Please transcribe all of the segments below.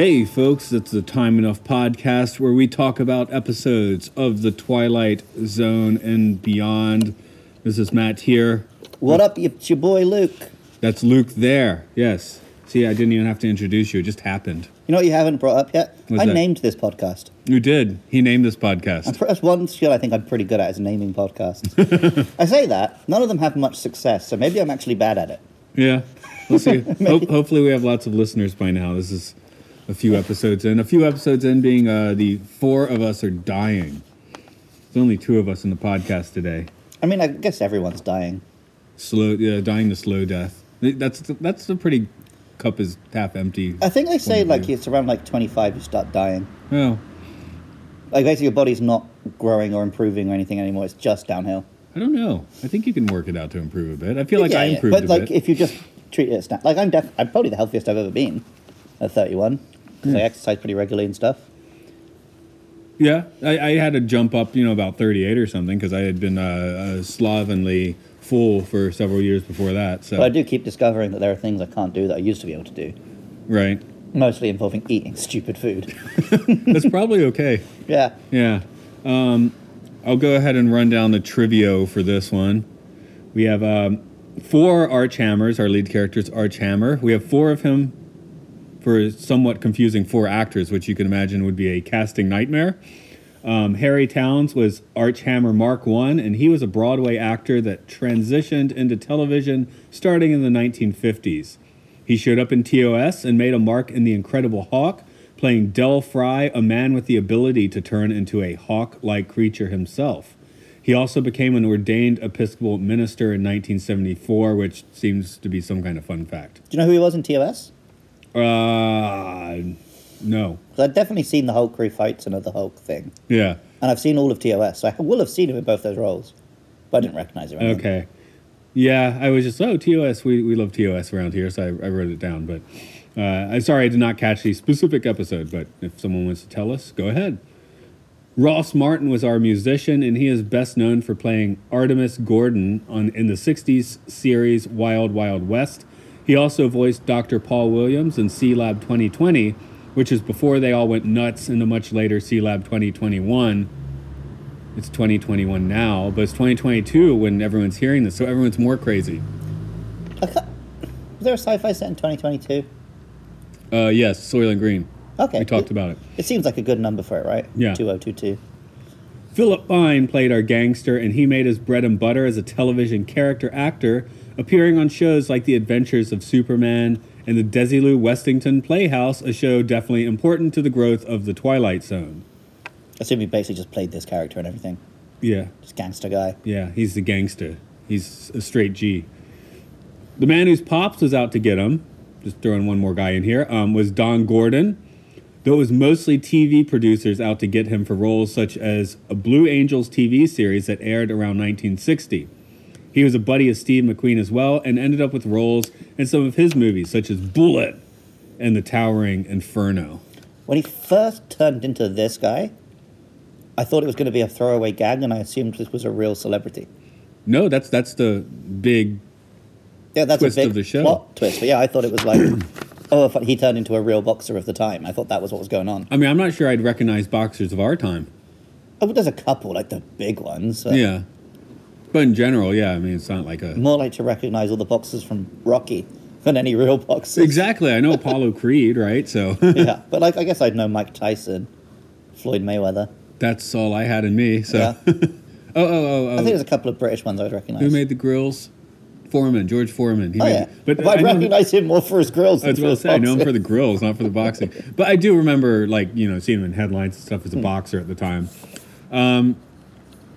Hey, folks, it's the Time Enough podcast where we talk about episodes of The Twilight Zone and beyond. This is Matt here. What up? It's your boy Luke. That's Luke there. Yes. See, I didn't even have to introduce you, it just happened. You know what you haven't brought up yet? What's I that? named this podcast. You did. He named this podcast. That's one skill I think I'm pretty good at is naming podcasts. I say that. None of them have much success, so maybe I'm actually bad at it. Yeah. We'll see. Ho- hopefully, we have lots of listeners by now. This is a few episodes in. A few episodes in being uh, the four of us are dying. There's only two of us in the podcast today. I mean, I guess everyone's dying. Slow, yeah, dying the slow death. That's that's a pretty cup is half empty. I think they say like it's around like 25 you start dying. Well, Like basically your body's not growing or improving or anything anymore. It's just downhill. I don't know. I think you can work it out to improve a bit. I feel like I Yeah, yeah. improved But a like bit. if you just treat it as like I'm def- I'm probably the healthiest I've ever been at 31 because I exercise pretty regularly and stuff. Yeah, I, I had to jump up, you know, about 38 or something because I had been uh, uh, slovenly full for several years before that. So, But I do keep discovering that there are things I can't do that I used to be able to do. right. Mostly involving eating stupid food. That's probably okay. yeah. Yeah. Um, I'll go ahead and run down the trivia for this one. We have um, four Arch Hammers. Our lead character is Arch Hammer. We have four of him for somewhat confusing four actors, which you can imagine would be a casting nightmare. Um, Harry Townes was Arch Hammer Mark I, and he was a Broadway actor that transitioned into television starting in the 1950s. He showed up in TOS and made a mark in The Incredible Hawk, playing Del Fry, a man with the ability to turn into a hawk like creature himself. He also became an ordained Episcopal minister in 1974, which seems to be some kind of fun fact. Do you know who he was in TOS? Uh, no. I've definitely seen the Hulk refights and the Hulk thing. Yeah. And I've seen all of TOS, so I will have seen him in both those roles. But I didn't recognize him. Okay. Yeah, I was just, oh, TOS, we, we love TOS around here, so I, I wrote it down. But uh, I'm sorry I did not catch the specific episode, but if someone wants to tell us, go ahead. Ross Martin was our musician, and he is best known for playing Artemus Gordon on in the 60s series Wild Wild West. He also voiced Dr. Paul Williams in Sealab 2020, which is before they all went nuts in the much later Sealab 2021. It's 2021 now, but it's 2022 when everyone's hearing this, so everyone's more crazy. Was there a sci-fi set in 2022? Uh, yes, Soylent Green. Okay. We talked it, about it. It seems like a good number for it, right? Yeah. 2022. Philip Pine played our gangster, and he made his bread and butter as a television character actor, appearing on shows like The Adventures of Superman and the Desilu Westinghouse Playhouse, a show definitely important to the growth of the Twilight Zone. I assume he basically just played this character and everything. Yeah, Just gangster guy. yeah, he's the gangster. He's a straight G. The man whose pops was out to get him, just throwing one more guy in here, um, was Don Gordon. Though it was mostly TV producers out to get him for roles such as a Blue Angels TV series that aired around 1960. He was a buddy of Steve McQueen as well and ended up with roles in some of his movies, such as Bullitt and The Towering Inferno. When he first turned into this guy, I thought it was going to be a throwaway gag, and I assumed this was a real celebrity. No, that's that's the big Yeah, that's Twist a big of the show. plot twist. But yeah, I thought it was like, oh, he turned into a real boxer of the time. I thought that was what was going on. I mean, I'm not sure I'd recognize boxers of our time. Oh, but there's a couple, like the big ones. Yeah. But in general, yeah, I mean, it's not like a. More like to recognize all the boxers from Rocky than any real boxers. Exactly. I know Apollo Creed, right? So yeah, but like I guess I'd know Mike Tyson, Floyd Mayweather. that's all I had in me. So. Yeah. oh, oh, oh, I oh. think there's a couple of British ones I would recognize. Who made the grills? Foreman, George Foreman. He Oh made, yeah, But but I, I recognize him more for his grills. I was for to say, I know him for the grills, not for the boxing. But I do remember, like, you know, seeing him in headlines and stuff Hmm. as a boxer at the time. Um,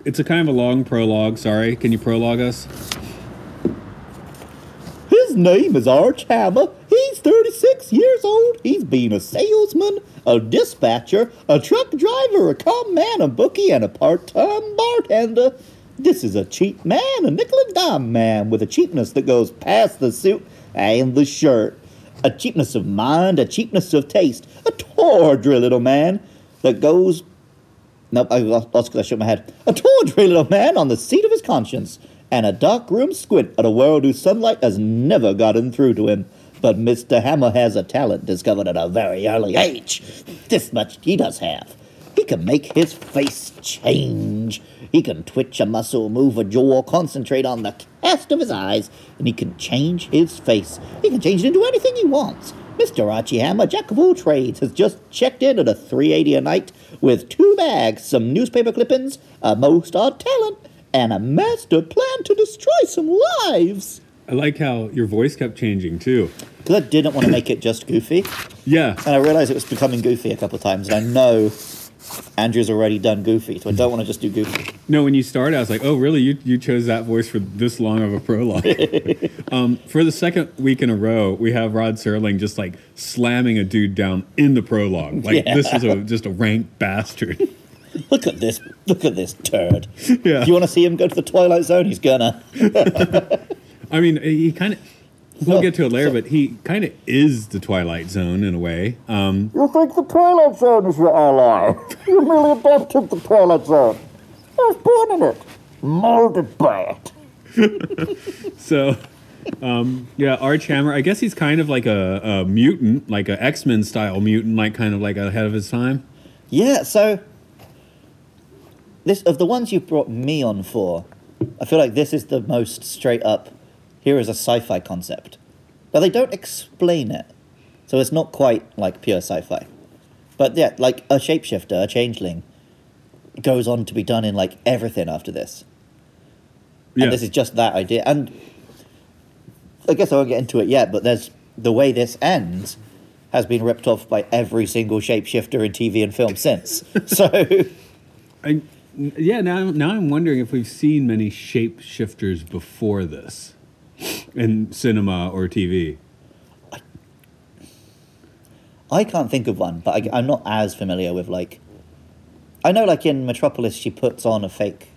it's a kind of a long prologue. Sorry, can you prologue us? His name is Arch Hammer. He's 36 years old. He's been a salesman, a dispatcher, a truck driver, a com man, a bookie, and a part-time bartender. This is a cheap man, a nickel and dime man with a cheapness that goes past the suit and the shirt. A cheapness of mind, a cheapness of taste, a tawdry little man that goes Nope, I lost because I shook my head. A tawdry little man on the seat of his conscience, and a dark room squint at a world whose sunlight has never gotten through to him. But Mr. Hammer has a talent discovered at a very early age. This much he does have. He can make his face change. He can twitch a muscle, move a jaw, concentrate on the cast of his eyes, and he can change his face. He can change it into anything he wants. Mr. Archie Hammer, jack of all trades, has just checked in at a 380 a night with two bags, some newspaper clippings, a most odd talent, and a master plan to destroy some lives. I like how your voice kept changing too. Because I didn't want to make it just goofy, Yeah, and I realized it was becoming goofy a couple of times, and I know Andrew's already done goofy, so I don't want to just do goofy. No, when you started, I was like, "Oh, really? You you chose that voice for this long of a prologue?" um, for the second week in a row, we have Rod Serling just like slamming a dude down in the prologue. Like Yeah. this is a just a rank bastard. Look at this, look at this turd. yeah, Do you want to see him go to the Twilight Zone? He's gonna. I mean, he kind of. We'll get to it later, but he kind of is the Twilight Zone in a way. Um, You think the Twilight Zone is your ally? You merely adopted the Twilight Zone. I was born in it, molded by it. so, um, yeah, Arch Hammer. I guess he's kind of like a, a mutant, like a X Men style mutant, like kind of like ahead of his time. Yeah, so this of the ones you brought me on for, I feel like this is the most straight up. Here is a sci-fi concept, but they don't explain it, so it's not quite like pure sci-fi. But yeah, like a shapeshifter, a changeling, goes on to be done in like everything after this, Yeah, and this is just that idea. And I guess I won't get into it yet, but there's the way this ends has been ripped off by every single shapeshifter in TV and film since. so. I, yeah, now now I'm wondering if we've seen many shapeshifters before this in cinema or TV. I can't think of one, but I, am not as familiar with like. I know, like in Metropolis, she puts on a fake.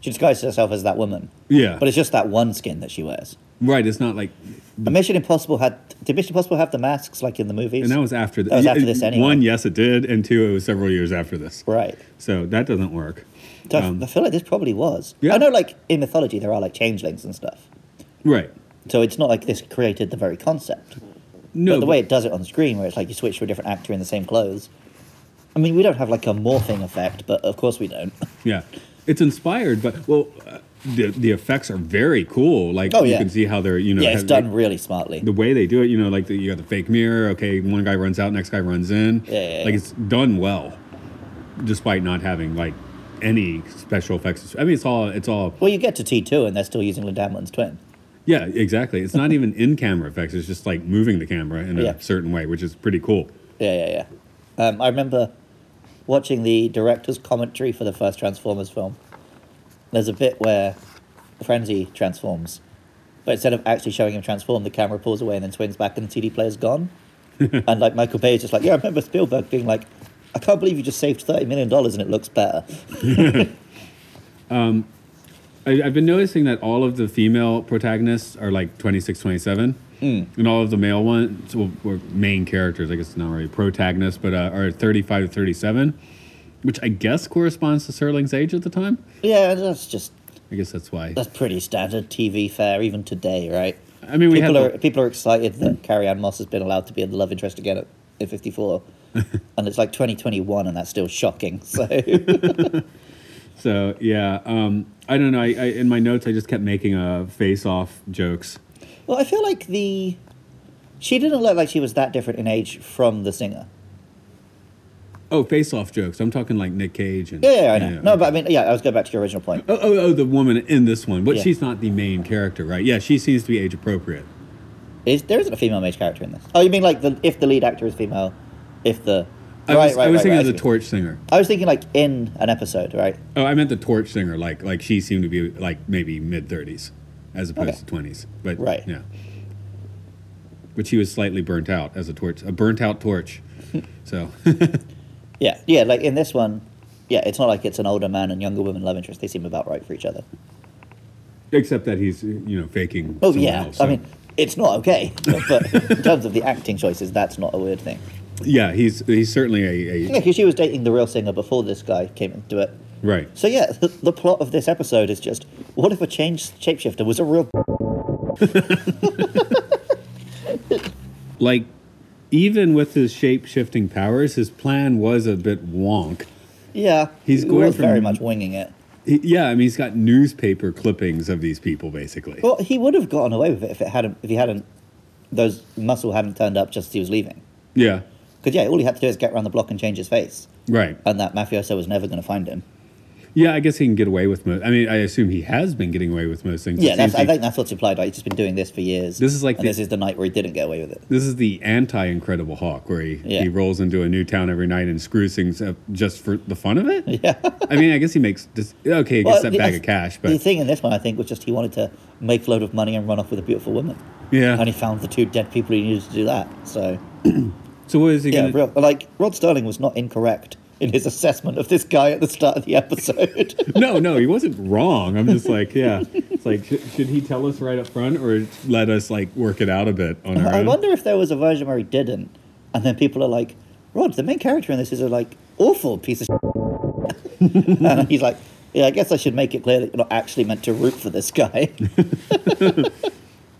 She disguises herself as that woman, Yeah, but it's just that one skin that she wears. right. It's not like, And Mission Impossible had. Did Mission Impossible have the masks like in the movies? and that was after the, That was after this anyway. One, yes, it did, and two, it was several years after this. right. So that doesn't work. So I- Um, I feel like this probably was. yeah. I know, like in mythology, there are like changelings and stuff. Right. So it's not like this created the very concept. No, but the way it does it on screen, where it's like you switch to a different actor in the same clothes. I mean, we don't have like a morphing effect, but of course we don't. Yeah, it's inspired, but well, uh, the the effects are very cool. Like Oh, yeah. you can see how they're you know yeah, it's have- done really smartly. the way they do it. You know, like the, you got the fake mirror. Okay, one guy runs out, next guy runs in. Yeah, yeah, like yeah. it's done well, despite not having like any special effects. I mean, it's all it's all Well, you get to T two, and they're still using Linda Hamilton's twin. Yeah, exactly. It's not even in camera effects. It's just like moving the camera in a Yeah. certain way, which is pretty cool. Yeah, yeah, yeah. Um, I remember watching the director's commentary for the first Transformers film. There's a bit where Frenzy transforms, but instead of actually showing him transform, the camera pulls away and then swings back, and the CD player's gone. and like Michael Bay is just like, yeah, I remember Spielberg being like, I can't believe you just saved thirty million dollars and it looks better. I, I've been noticing that all of the female protagonists are like 26, 27. And all of the male ones, well, or main characters, I guess it's not really protagonists, but uh, are 35 to 37, which I guess corresponds to Serling's age at the time. Yeah, that's just I guess that's why. that's pretty standard TV fare even today, right? I mean, we people have. are people are excited that Carrie-Anne Moss has been allowed to be in the love interest again at, at 54. and it's like 2021 and that's still shocking. So so, yeah. Um, I don't know. I, I, in my notes, I just kept making a face off jokes. Well, I feel like the she didn't look like she was that different in age from the singer. Oh, face off jokes. I'm talking like Nick Cage. And, Yeah, yeah, I know. No, but I mean, yeah, I was going back to your original point. Oh, oh, oh, the woman in this one. But Yeah. she's not the main character, right? Yeah, she seems to be age appropriate. Is there isn't a female mage character in this? Oh, you mean like the if the lead actor is female, if the I Right, was, right, I was right, thinking of the torch singer. I was thinking like in an episode, right? Oh, I meant the torch singer. Like like she seemed to be like maybe mid thirties, as opposed Okay. to twenties. But Right. yeah. But she was slightly burnt out as a torch, a burnt out torch. so Yeah, yeah. Like in this one, yeah, it's not like it's an older man and younger woman love interest. They seem about right for each other. except that he's you know faking. Oh yeah, else, I mean, it's not okay, but in terms of the acting choices, that's not a weird thing. Yeah, he's he's certainly a, a Yeah, because she was dating the real singer before this guy came into it. right. So yeah, the, the plot of this episode is just what if a change shapeshifter was a real Like even with his shape shifting powers, his plan was a bit wonk. yeah. He's he going was very much winging it. He, yeah, I mean he's got newspaper clippings of these people basically. Well, he would have gotten away with it if it hadn't if he hadn't those muscle hadn't turned up just as he was leaving. Yeah, Because yeah, all he had to do is get around the block and change his face, right. and that mafioso was never going to find him. Yeah, I guess he can get away with most. I mean, I assume he has been getting away with most things. Yeah, that's, I think that's what's implied. Like, he's just been doing this for years. This is like the- this is the night where he didn't get away with it. This is the anti Incredible Hulk, where he, Yeah. he rolls into a new town every night and screws things up just for the fun of it. Yeah. I mean, I guess he makes this. Okay, he Well, gets that the- bag of cash, but the thing in this one, I think, was just he wanted to make a load of money and run off with a beautiful woman, yeah. and he found the two dead people he needed to do that. So So what is he yeah, gonna? real, like Rod Serling was not incorrect in his assessment of this guy at the start of the episode. No, no, he wasn't wrong. I'm just like, yeah. It's like, should, should he tell us right up front, or let us like work it out a bit on our own? I own? wonder if there was a version where he didn't, and then people are like, "Rod, the main character in this is a like awful piece of," shit." and he's like, "Yeah, I guess I should make it clear that you're not actually meant to root for this guy."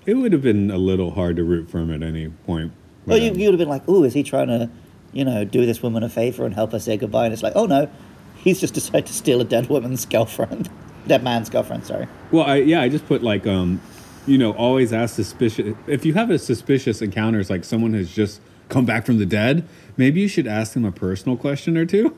It would have been a little hard to root for him at any point. Well, you, you would have been like, "Oh, is he trying to, you know, do this woman a favor and help her say goodbye?" And it's like, "Oh no, he's just decided to steal a dead woman's girlfriend, dead man's girlfriend." Sorry. Well, I, yeah, I just put like, um, you know, always ask suspicious. If you have a suspicious encounter, it's like someone has just come back from the dead. Maybe you should ask them a personal question or two.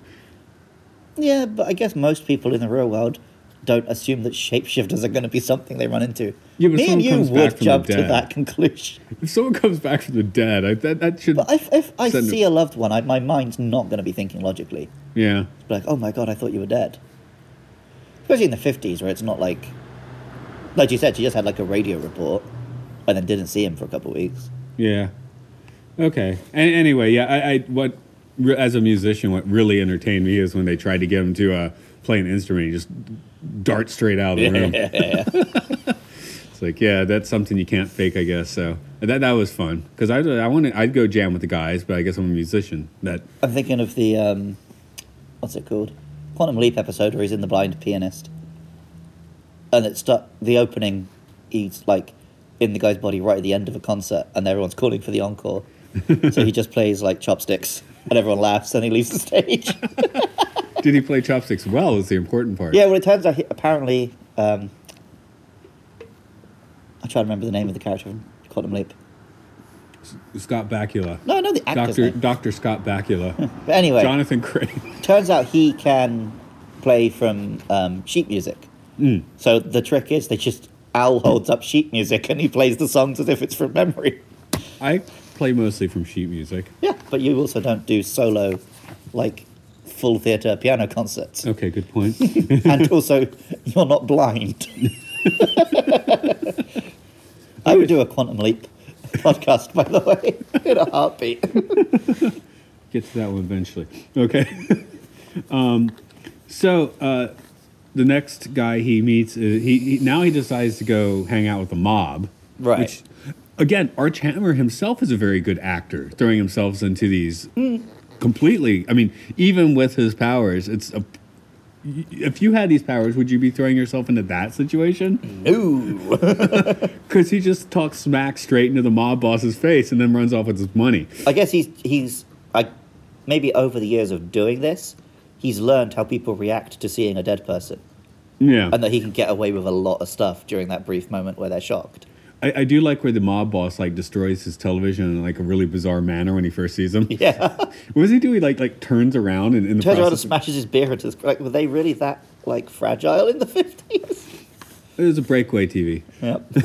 Yeah, but I guess most people in the real world don't assume that shapeshifters are going to be something they run into. Yeah, but Me and you would jump to that conclusion. If someone comes back from the dead, I, that that should. But if, if I see a loved one, I, my mind's not going to be thinking logically. yeah, Be like, oh my god, I thought you were dead. Especially in the 50s, where it's not like. Like you said, she just had like a radio report and then didn't see him for a couple of weeks. yeah. Okay. And anyway, yeah, I, I what as a musician, what really entertained me is when they tried to get him to uh, play an instrument, he just dart straight out of the room. It's like, yeah, that's something you can't fake, I guess. So that that was fun because I I want I'd go jam with the guys, but I guess I'm a musician. That I'm thinking of the. Um, what's it called? Quantum Leap episode where he's in the blind pianist. And it's the opening, he's like in the guy's body right at the end of a concert, and everyone's calling for the encore. so he just plays like chopsticks, and everyone laughs, and he leaves the stage. did he play chopsticks well? Is the important part. yeah, well, it turns out he, apparently. Um, I try to remember the name of the character from Quantum Leap. Scott Bakula. No, no, the actor's Doctor. Doctor Scott Bakula. But anyway, Jonathan Crane. turns out he can play from um, sheet music. Mm. So the trick is they just Al holds up sheet music and he plays the songs as if it's from memory. I play mostly from sheet music. Yeah, but you also don't do solo, like full theatre piano concerts, Okay, good point. and also you're not blind. I would do a quantum leap podcast, by the way, in a heartbeat. Get to that one eventually. Okay. um, so uh, the next guy he meets, uh, he, he now he decides to go hang out with the mob. Right. Which, again, Arch Hammer himself is a very good actor, throwing himself into these completely. I mean, even with his powers, it's a. If you had these powers, would you be throwing yourself into that situation? No. Because he just talks smack straight into the mob boss's face and then runs off with his money. I guess he's he's I maybe over the years of doing this, he's learned how people react to seeing a dead person, Yeah. and that he can get away with a lot of stuff during that brief moment where they're shocked. I, I do like where the mob boss like destroys his television in like a really bizarre manner when he first sees him. Yeah, What does he do? He like like turns around and in the turns around and process, smashes his beer into the like. Were they really that like fragile in the fifties? it was a breakaway TV. Yep.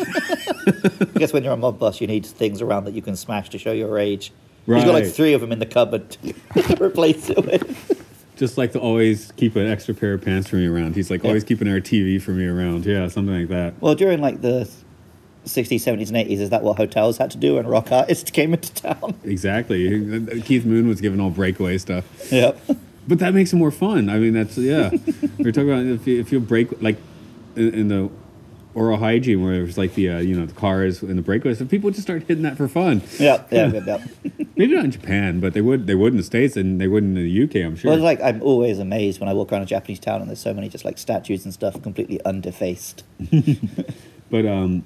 I guess when you're a mob boss, you need things around that you can smash to show your age. Right. He's got like three of them in the cupboard to replace it with. Just like to always keep an extra pair of pants for me around. He's like Yeah. always keeping our TV for me around. Yeah, something like that. Well, during like the 60s, 70s, and 80s, is that what hotels had to do when rock artists came into town? Exactly. Keith Moon was giving all breakaway stuff. Yep. But that makes it more fun. I mean, that's yeah. We're talking about if you, if you break like in, in the oral hygiene where it's like the uh, you know the cars and the breakaways, so people just start hitting that for fun. Yep. Yep. Yep. yep. Maybe not in Japan, but they would they would in the states and they would in the UK. I'm sure. Well, like I'm always amazed when I walk around a Japanese town and there's so many just like statues and stuff completely undefaced. But um,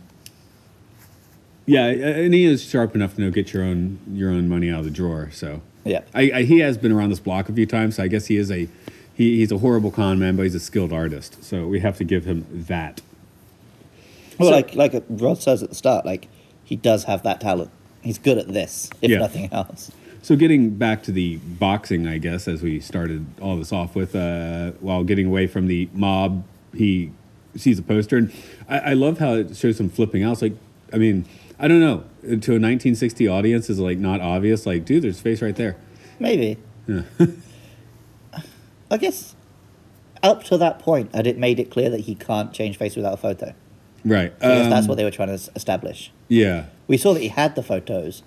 yeah, and he is sharp enough to know get your own your own money out of the drawer. So Yeah. I, I he has been around this block a few times. So I guess he is a he, he's a horrible con man, but he's a skilled artist. So we have to give him that. Well, So- like like Rod says at the start, like he does have that talent. He's good at this, if Yeah. nothing else. So getting back to the boxing, I guess, as we started all this off with, uh, while getting away from the mob, he sees a poster, and I, I love how it shows him flipping out. It's like, I mean, I don't know, to a 1960 audience is like not obvious. Like, dude, there's face right there. Maybe. Yeah. I guess up to that point, it made it clear that he can't change face without a photo. Right. Guess that's Um, what they were trying to establish. Yeah. We saw that he had the photos,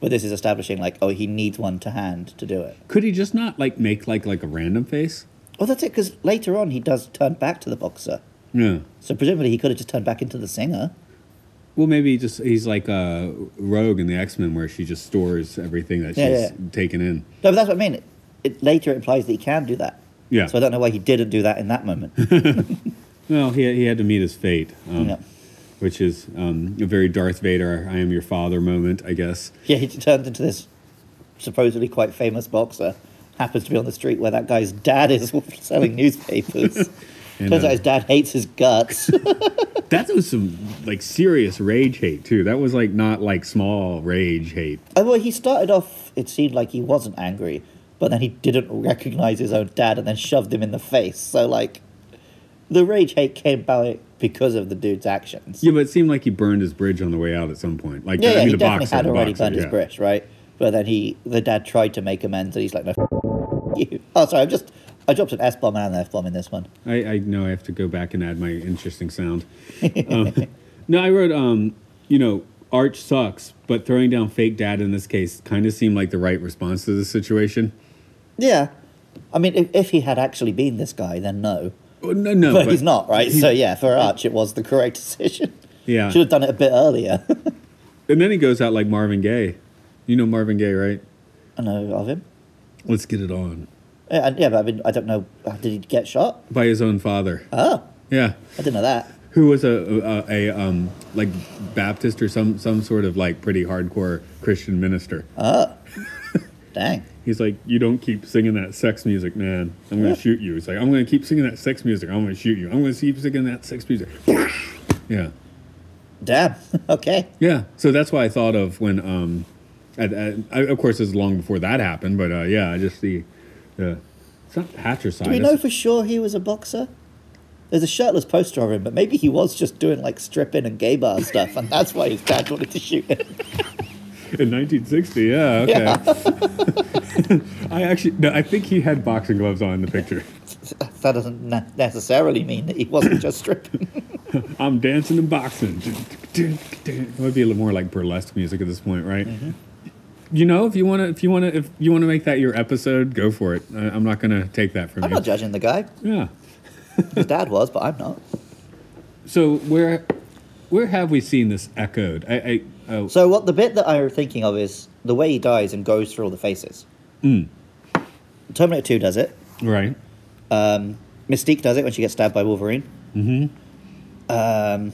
but this is establishing like, oh, he needs one to hand to do it. Could he just not like make like like a random face? Well, that's it, because later on he does turn back to the boxer. Yeah. So presumably he could have just turned back into the singer. Well, maybe he just he's like uh, Rogue in the X Men, where she just stores everything that she's Yeah, yeah. taken in. No, but that's what I mean. It, it later implies that he can do that. Yeah. So I don't know why he didn't do that in that moment. Well, he he had to meet his fate. Um, Yeah. which is um, a very Darth Vader, I am your father moment, I guess. yeah, he turned into this supposedly quite famous boxer. Happens to be on the street where that guy's dad is selling newspapers. And, Turns uh, out his dad hates his guts. That was some like serious rage hate too. That was like not like small rage hate. Oh, well, he started off, it seemed like he wasn't angry, but then he didn't recognize his own dad and then shoved him in the face. So, like, the rage hate came about because of the dude's actions. Yeah, but it seemed like he burned his bridge on the way out at some point. Like yeah, I yeah mean, he the definitely boxer, had already boxer, burned his bridge, right? But then he, the dad tried to make amends and he's like, no, f- you. Oh, sorry, I'm just, I dropped an S bomb and an F bomb in this one. I, I know I have to go back and add my interesting sound. um, no, I wrote, um, you know, Arch sucks, but throwing down fake dad in this case kind of seemed like the right response to the situation. Yeah. I mean, if, if he had actually been this guy, then no. Oh, no, no, But, he's not, right? he- so, yeah, for Arch, it was the correct decision. Yeah. Should have done it a bit earlier. And then he goes out like Marvin Gaye. You know Marvin Gaye, right? I know of him. Let's get it on. Yeah, and- yeah, but I mean, I don't know. uh, Did he get shot? By his own father. Oh, Yeah. I didn't know that. Who was a, a, a um like Baptist or some some sort of like pretty hardcore Christian minister. Oh Dang. He's like, you don't keep singing that sex music, man. I'm gonna shoot you. He's like, I'm gonna keep singing that sex music. I'm gonna shoot you. I'm gonna keep singing that sex music. yeah, Damn. okay. yeah. So that's why I thought of when um, at, at, I, of course is long before that happened, but uh, yeah, I just the the it's not. Do we know for sure he was a boxer? There's a shirtless poster of him, but maybe he was just doing like stripping and gay bar stuff, and that's why his dad wanted to shoot him. in 1960. Yeah, okay. I actually no, I think he had boxing gloves on in the picture. That doesn't necessarily mean that he wasn't just stripping. I'm dancing and boxing. It would be a little more like burlesque music at this point, right? Mm-hmm. You know, if you want to, if you want to, if you want to make that your episode, go for it. I, I'm not going to take that from you. I'm not judging the guy. Yeah. His dad was, but I'm not. So where, where have we seen this echoed? I, I oh, So what the bit that I'm thinking of is the way he dies and goes through all the faces. Mm. Terminator 2 does it. right. Um, Mystique does it when she gets stabbed by Wolverine. Mm-hmm. Um,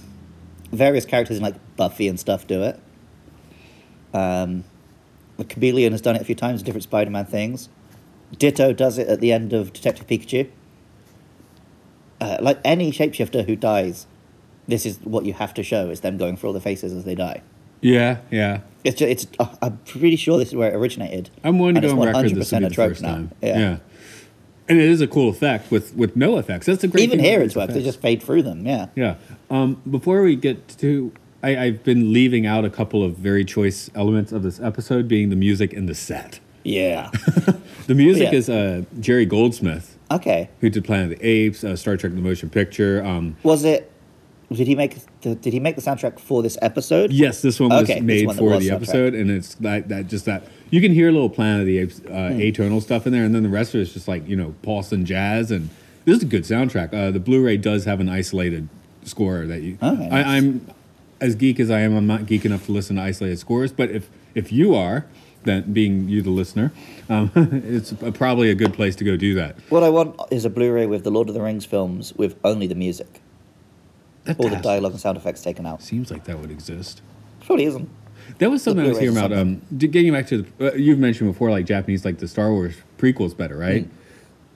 various characters in like Buffy and stuff do it. Um, the Chameleon has done it a few times in different Spider-Man things. Ditto does it at the end of Detective Pikachu. Uh, like any shapeshifter who dies, this is what you have to show: is them going through all the faces as they die. Yeah, yeah. It's just, it's. Uh, I'm pretty sure this is where it originated. I'm willing to go on record. This will be the first now. time. Yeah. yeah. And it is a cool effect with with no effects. That's the great Even here it's worked. They just fade through them. Yeah. Yeah. Um, before we get to I, I've been leaving out a couple of very choice elements of this episode, being the music and the set. Yeah. The music Yeah. is uh, Jerry Goldsmith, okay. who did Planet of the Apes, uh, Star Trek: The Motion Picture. Um, Was it? Did he make the, Did he make the soundtrack for this episode? yes, this one was Okay, made one for was the soundtrack. episode, and it's that, that just that you can hear a little Planet of the Apes uh, Hmm. atonal stuff in there, and then the rest of it's just like you know Paulson jazz, and this is a good soundtrack. Uh, the Blu-ray does have an isolated score that you. Oh, nice. I'm as geek as I am. I'm not geek enough to listen to isolated scores, but if if you are, then being you the listener, um, it's probably a good place to go do that. What I want is a Blu-ray with the Lord of the Rings films with only the music, That all the dialogue and sound effects taken out. Seems like that would exist. Probably isn't. That was something I was hearing about. Um, getting back to the, uh, you've mentioned before, like Japanese, like the Star Wars prequels better, right? Hmm.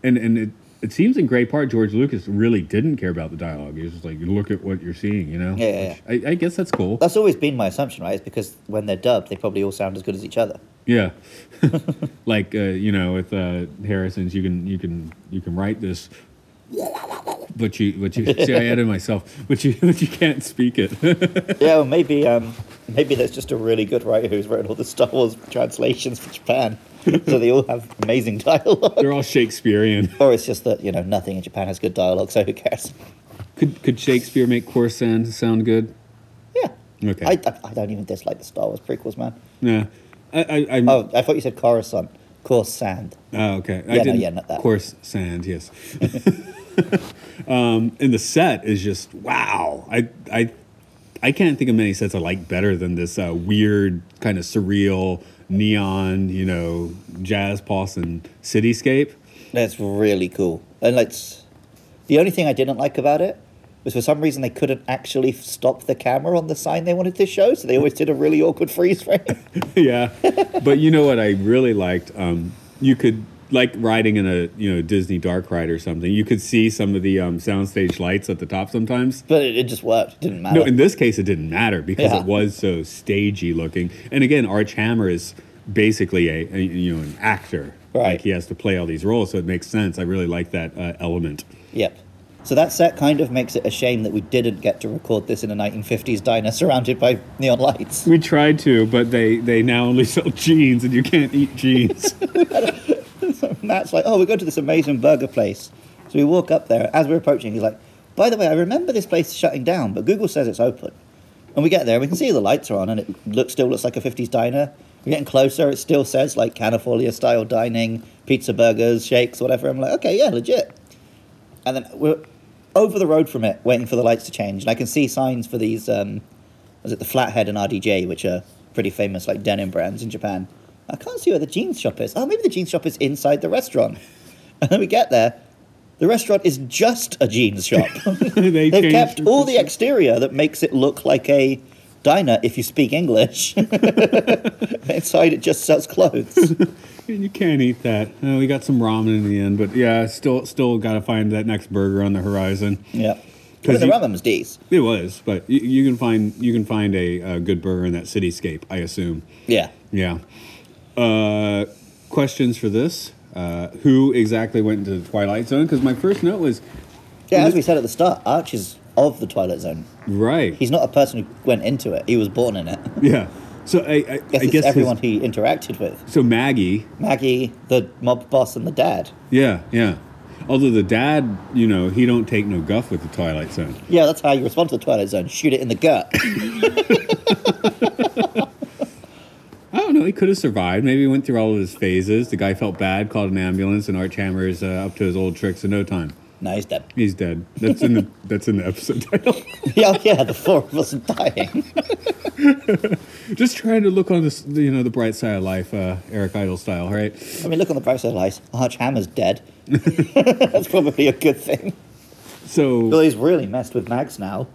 And and it, it seems in great part George Lucas really didn't care about the dialogue. He was just like, look at what you're seeing, you know. Yeah, yeah, Which I, I guess that's cool. That's always been my assumption, right? It's because when they're dubbed, they probably all sound as good as each other. Yeah, like uh, you know, with uh, Harrison's, you can you can you can write this. But you, but you see, I added myself. But you, but you can't speak it. yeah, well, maybe, um, maybe there's just a really good writer who's written all the Star Wars translations for Japan, so they all have amazing dialogue. They're all Shakespearean. Or it's just that you know nothing in Japan has good dialogue, so who cares? Could could Shakespeare make Coruscant sound good? Yeah. Okay. I, I, I don't even dislike the Star Wars prequels, man. Yeah, I, I, Oh, I thought you said Coruscant. Coruscant. Oh, okay. Yeah, no, yeah, not that. Course sand, yes. um, and the set is just wow. I I I can't think of many sets I like better than this uh, weird kind of surreal neon, you know, jazz Paulson cityscape. That's really cool. And let's. The only thing I didn't like about it was for some reason they couldn't actually stop the camera on the sign they wanted to show, so they always did a really awkward freeze frame. yeah, but you know what I really liked? Um, you could like riding in a you know Disney dark ride or something. You could see some of the um, soundstage lights at the top sometimes. but it, it just worked. It didn't matter. No, in this case, it didn't matter because Yeah. it was so stagey looking. And again, Arch Hammer is basically a, a you know an actor. Right. Like he has to play all these roles, so it makes sense. I really like that uh, element. Yep. So that set kind of makes it a shame that we didn't get to record this in a 1950s diner surrounded by neon lights. We tried to, but they they now only sell jeans, and you can't eat jeans. so Matt's like, oh, we're going to this amazing burger place. So we walk up there. As we're approaching, he's like, by the way, I remember this place shutting down, but Google says it's open. And we get there, we can see the lights are on, and it looks still looks like a 50s diner. We're getting closer, it still says like California style dining, pizza burgers, shakes, whatever. I'm like, okay, yeah, legit. And then we're over the road from it, waiting for the lights to change. And I can see signs for these, um, was it the Flathead and RDJ, which are pretty famous like denim brands in Japan. I can't see where the jeans shop is. Oh, maybe the jeans shop is inside the restaurant. And then we get there. The restaurant is just a jeans shop. they They've kept it. all the exterior that makes it look like a diner if you speak English. Inside it just sells clothes. You can't eat that. Uh, we got some ramen in the end, but yeah, still still got to find that next burger on the horizon. yeah. 'Cause But the ramen was D's. It was, but you, you can find you can find a, uh good burger in that cityscape. I assume. Yeah. Yeah. Uh, questions for this? Uh, who exactly went into the Twilight Zone? Because my first note was Yeah, as we said at the start, Arch is of the Twilight Zone. right. He's not a person who went into it. He was born in it. yeah. So I, I, Guess I guess everyone his- he interacted with. so Maggie. Maggie, the mob boss, and the dad. Yeah, yeah. Although the dad, you know, he don't take no guff with the Twilight Zone. Yeah, that's how you respond to the Twilight Zone. Shoot it in the gut. I don't know. He could have survived. Maybe he went through all of his phases. The guy felt bad, called an ambulance, and Arch Hammer is uh, up to his old tricks in no time. no, he's dead. He's dead. That's in the that's in the episode title. Yeah, yeah, the four of us are dying. Just trying to look on this, you know, the bright side of life, uh, Eric Idle style, right? I mean, look on the bright side of life. Arch Hammer's dead. that's probably a good thing. So, Well, he's really messed with Mags now.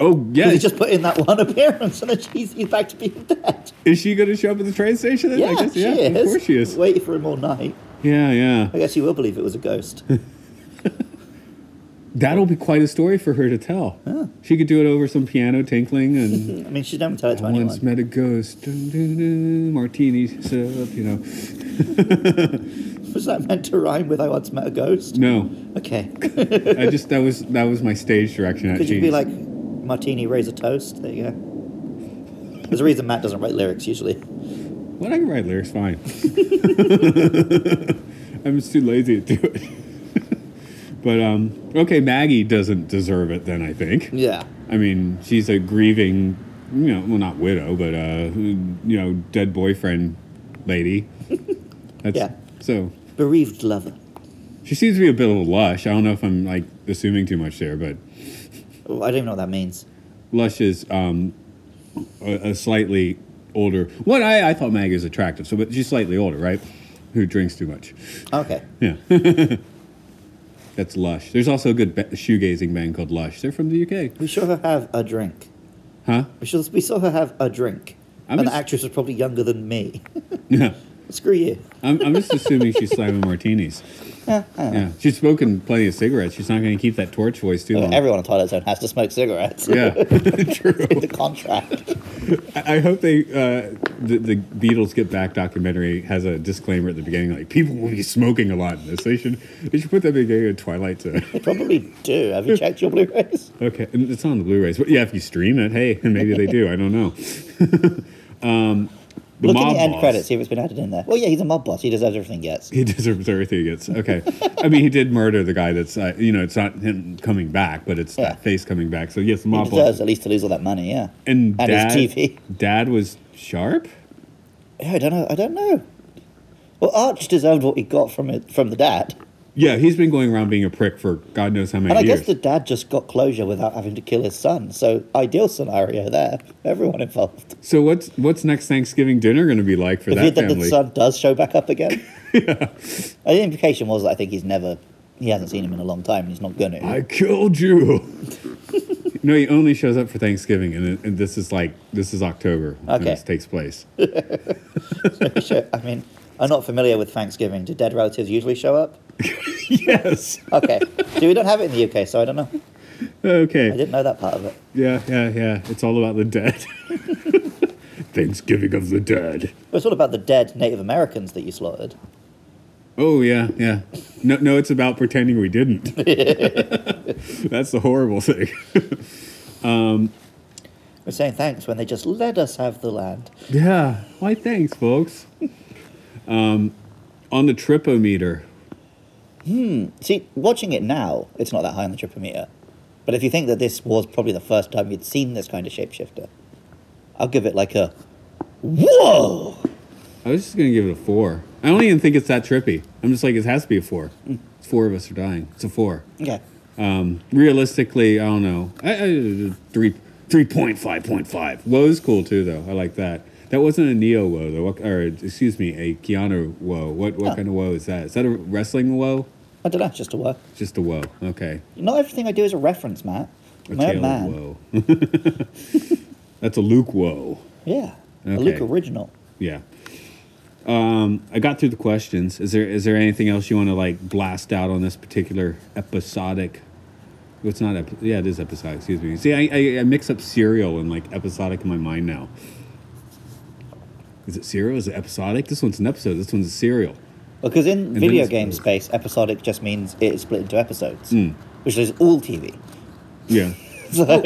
Oh yeah, He just put in that one appearance, and then she's, he's back to being dead. is she going to show up at the train station? Then? Yeah, I guess, she yeah, is. of course she is. Waiting for him all night. Yeah, yeah. I guess you will believe it was a ghost. That'll be quite a story for her to tell. Yeah. She could do it over some piano tinkling and. I mean, she'd never tell it to I once met a ghost. Dun, dun, dun, martini sip, you know. Was that meant to rhyme with "I once met a ghost"? No, Okay. I just that was that was my stage direction at Could you be like, "Martini, raise a toast"? There you go. There's a reason Matt doesn't write lyrics usually. What I can write lyrics fine. I'm just too lazy to do it. but um, okay, Maggie doesn't deserve it. Then I think. Yeah. I mean, she's a grieving, you know, well, not widow, but uh, you know, dead boyfriend lady. That's, Yeah. So Bereaved lover. she seems to be a bit of a lush. I don't know if I'm like assuming too much there, but I don't even know what that means. lush is um, a, a slightly older. What I, I thought Maggie was attractive, so but she's slightly older, right? Who drinks too much? Okay. Yeah. That's Lush. There's also a good ba- shoegazing band called Lush. They're from the UK. We saw her have a drink. Huh? We, saw, we saw her have a drink. I'm and just- the actress was probably younger than me. Yeah. Screw you. I'm, I'm just assuming she's slamming martinis. Yeah, I don't know. Yeah. She's smoking plenty of cigarettes. She's not going to keep that torch voice too long. Everyone on Twilight Zone has to smoke cigarettes. Yeah, true. the contract. I I hope they uh, the, the Beatles Get Back documentary has a disclaimer at the beginning, like people will be smoking a lot in this. They should they should put that beginning of Twilight Zone. They probably do. Have you checked your Blu-rays? Okay, and it's on the Blu-rays. But yeah, if you stream it, hey, maybe they do. I don't know. um, the Look mob the end boss. credits, see if it's been added in there. Well, yeah, he's a mob boss. He deserves everything he gets. He deserves everything he gets. Okay, I mean, he did murder the guy. That's uh, you know, it's not him coming back, but it's Yeah. that face coming back. So yes, the He mob deserves boss. at least to lose all that money, yeah. And, and dad, his TV. Dad was sharp. Yeah, I don't know. I don't know. Well, Arch deserved what he got from it from the dad, Yeah, he's been going around being a prick for God knows how many years. and I years. guess the dad just got closure without having to kill his son. So ideal scenario there. Everyone involved. So what's what's next Thanksgiving dinner going to be like for The that that the family? son does show back up again. yeah. The implication was that I think he's never, he hasn't seen him in a long time, and he's not gonna. I killed you. no, he only shows up for Thanksgiving, and, it- and this is like this is October. when Okay. this takes place. Sure. I mean, I'm not familiar with Thanksgiving. Do dead relatives usually show up? yes. Okay. so we don't have it in the UK, so I don't know. Okay. I didn't know that part of it. Yeah, yeah, yeah. It's all about the dead. Thanksgiving of the dead. It's all about the dead Native Americans that you slaughtered. Oh yeah, yeah. No, no, it's about pretending we didn't. That's the horrible thing. We're saying thanks when they just let us have the land. Yeah. Why? Thanks, folks. Um, on the tripometer. See, watching it now, it's not that high on the tripometer. But if you think that this was probably the first time you'd seen this kind of shapeshifter, I'll give it like a whoa. I was just gonna give it a four. I don't even think it's that trippy. I'm just like it has to be a four. It's four of us are dying. It's a four. Okay. Um, realistically, I don't know. I, I, three three point five point five. Woe's cool too, though. I like that. That wasn't a Neo woe though. What, or excuse me, a Keanu woe. What what Oh. kind of woe is that? Is that a wrestling woe? I don't know, just a word. Just a woe. Okay. Not everything I do is a reference, Matt. A my own man. woe. That's a Luke woe. Yeah. A Okay. Luke original. Yeah. Um, I got through the questions. Is there is there anything else you want to like blast out on this particular episodic? Well, It's not. Epi- yeah, it is episodic. Excuse me. See, I, I, I mix up serial and like episodic in my mind now. Is it serial? Is it episodic? This one's an episode. This one's a serial. Because in then video game space, episodic just means it is split into episodes, Hmm. which is all TV. Yeah. So,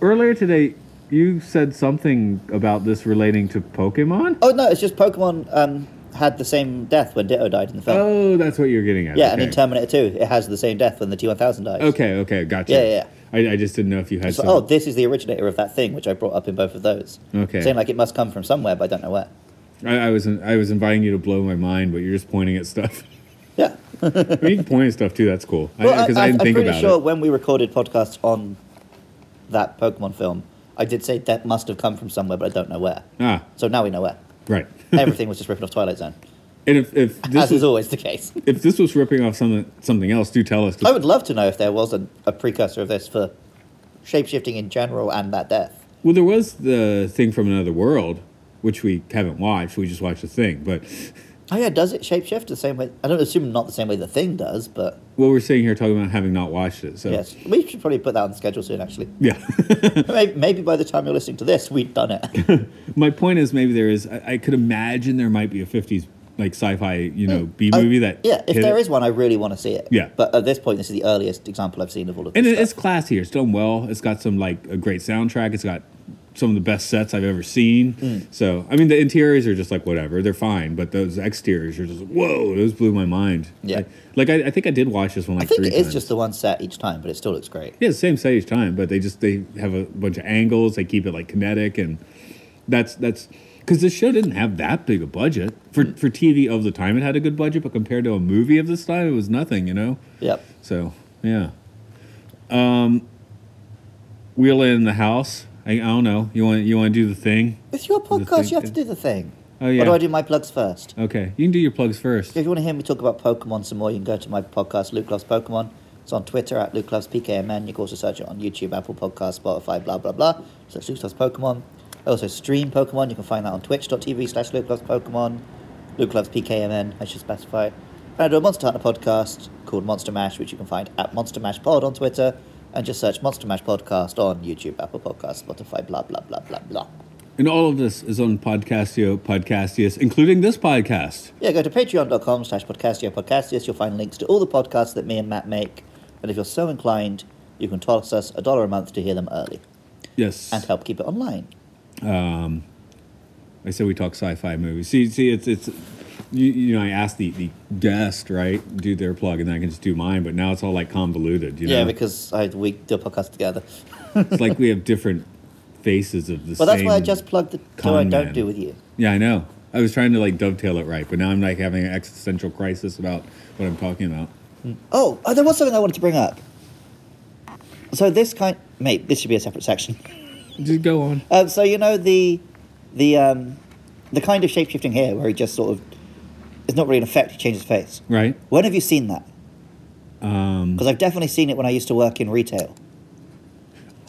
Earlier today, you said something about this relating to Pokemon. oh no, it's just Pokemon um, had the same death when Ditto died in the film. Oh, that's what you're getting at. yeah, okay. and in Terminator 2, it has the same death when the T1000 dies. Okay, okay, gotcha. Yeah, yeah, I, I just didn't know if you had So, some. oh, this is the originator of that thing, which I brought up in both of those. Okay. Saying like it must come from somewhere, but I don't know where. I, I was I was inviting you to blow my mind, but you're just pointing at stuff. Yeah. I mean, you can point at stuff too. That's cool. Well, Because I, I, didn't am think pretty about sure it. when we recorded podcasts on that Pokemon film, I did say that must have come from somewhere, but I don't know where. Ah, So now we know where. right. Everything was just ripping off Twilight Zone, and if if this as was is always the case. if this was ripping off something something else, do tell us. I would love to know if there was a, a precursor of this for shapeshifting in general and that death. well, there was the thing from another world, which we haven't watched. We just watched the thing. But Oh yeah, does it shapeshift the same way? I don't assume not the same way the thing does, but what we're sitting here talking about having not watched it. So yes, we should probably put that on the schedule soon. Actually, yeah. maybe, maybe by the time you're listening to this, we've done it. my point is maybe there is. I, I could imagine there might be a '50s like sci-fi, you know, B mm, movie that. Yeah, if there it. is one, I really want to see it. Yeah. but at this point, this is the earliest example I've seen of all of this. And it, it's classy. It's done well. It's got some like a great soundtrack. It's got some of the best sets I've ever seen. Hmm. So I mean, the interiors are just like whatever, they're fine, but those exteriors are just whoa, those blew my mind. Yeah. I- like I, I think I did watch this one like I think three it is times. just the one set each time, but it still looks great. Yeah, the same set each time, but they just they have a bunch of angles. They keep it like kinetic, and that's that's because this show didn't have that big a budget for for TV of the time. It had a good budget, but compared to a movie of this time, it was nothing. You know. Yep. So yeah. Um, wheel in the house. I, I don't know. You want you want to do the thing? It's your podcast. You have to do the thing. Oh yeah. Or do I do my plugs first? Okay, you can do your plugs first. If you want to hear me talk about Pokemon some more, you can go to my podcast, Luke Loves Pokemon. It's on Twitter at Luke Loves PKMN. You can also search it on YouTube, Apple Podcasts, Spotify, blah, blah, blah. Search Luke Loves Pokemon. I also stream Pokemon. You can find that on twitch.tv slash Luke Loves Pokemon. Luke Loves PKMN, I should specify. And I do a Monster Hunter podcast called Monster Mash, which you can find at Monster Mash Pod on Twitter. And just search Monster Mash Podcast on YouTube, Apple Podcasts, Spotify, blah, blah, blah, blah, blah. And all of this is on Podcastio, Podcastius, including this podcast. Yeah, go to patreon.com slash podcastio podcastius. You'll find links to all the podcasts that me and Matt make. And if you're so inclined, you can toss us a dollar a month to hear them early Yes. and help keep it online. Um, I said we talk sci-fi movies. See, see, it's it's you, you know I asked the the guest right do their plug and then I can just do mine, but now it's all like convoluted. You know? Yeah, because I, we do a podcast together. it's like we have different faces of the But that's why I just plugged the do I don't man. do with you. Yeah, I know. I was trying to like dovetail it right, but now I'm like having an existential crisis about what I'm talking about. Oh, oh, there was something I wanted to bring up. So this kind, mate, this should be a separate section. Just go on. Um, so you know the, the um, the kind of shapeshifting here where he just sort of, it's not really an effect. He changes face. Right. When have you seen that? Um, Because I've definitely seen it when I used to work in retail.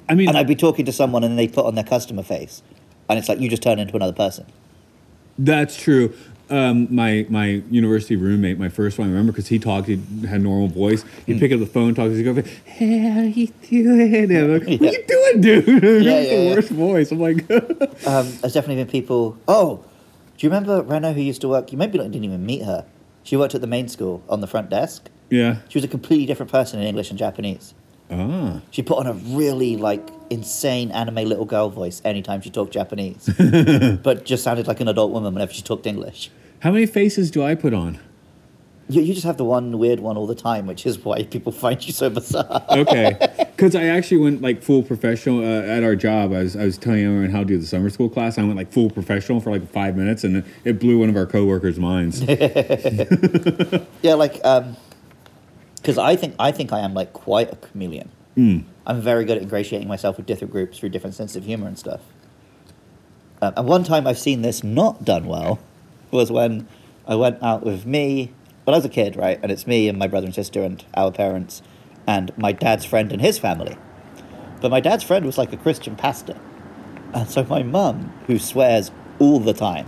I mean, And I'd be talking to someone and they put on their customer face. And it's like you just turn into another person. That's true. Um, my my university roommate, my first one, I remember because he talked, he had normal voice. Hmm. He'd pick up the phone, talk to his girlfriend. Hey, how you doing? And I'm like, Yeah. what you doing, dude? Yeah, yeah, the yeah. worst voice. I'm like, Um, there's definitely been people. Oh, do you remember Reno who used to work? You maybe not, didn't even meet her. She worked at the main school on the front desk. yeah. She was a completely different person in English and Japanese. Ah, She put on a really like insane anime little girl voice anytime she talked Japanese, but just sounded like an adult woman whenever she talked English. how many faces do I put on? You, you just have the one weird one all the time, which is why people find you so bizarre. Okay, because I actually went like full professional uh, at our job. I was I was telling everyone how to do the summer school class. I went like full professional for like five minutes, and it, blew one of our coworkers' minds. Yeah, like um, because I think I think I am like quite a chameleon. I'm very good at ingratiating myself with different groups through different sense of humor and stuff. Um, and one time I've seen this not done well was when I went out with me when I was a kid, right? And it's me and my brother and sister and our parents and my dad's friend and his family. But my dad's friend was like a Christian pastor. And so my mum, who swears all the time,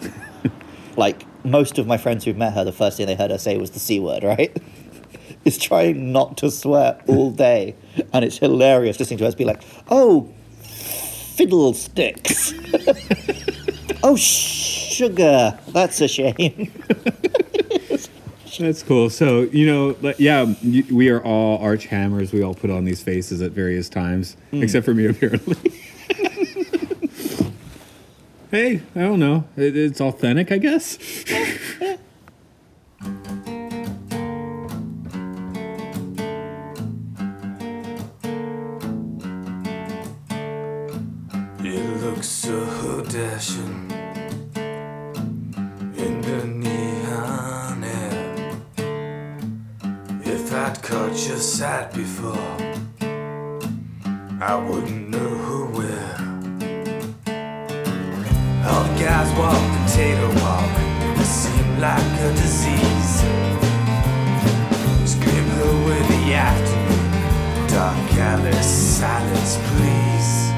like most of my friends who've met her, the first thing they heard her say was the C word, right? is trying not to swear all day. And it's hilarious listening to us be like, oh, fiddlesticks. oh, sugar. That's a shame. That's cool. So you know, like, yeah, we are all arch hammers. We all put on these faces at various times, hmm. except for me apparently. hey, I don't know. It, it's authentic, I guess. Dark silence, please.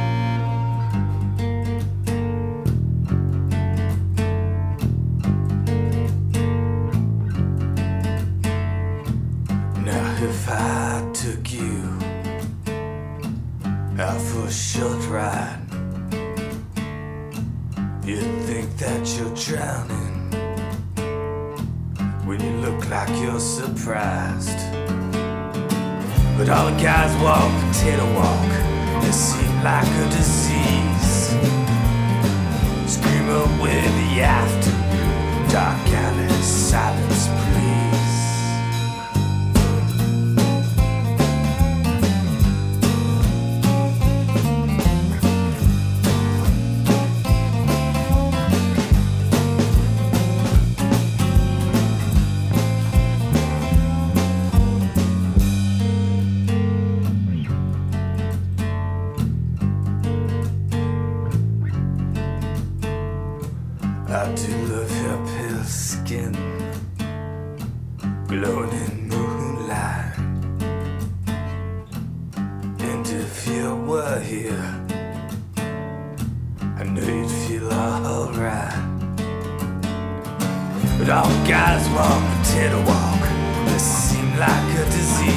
Skin, glowing in moonlight. And if you were here, I know you'd feel alright. But all guys walk potato walk. This seemed like a disease.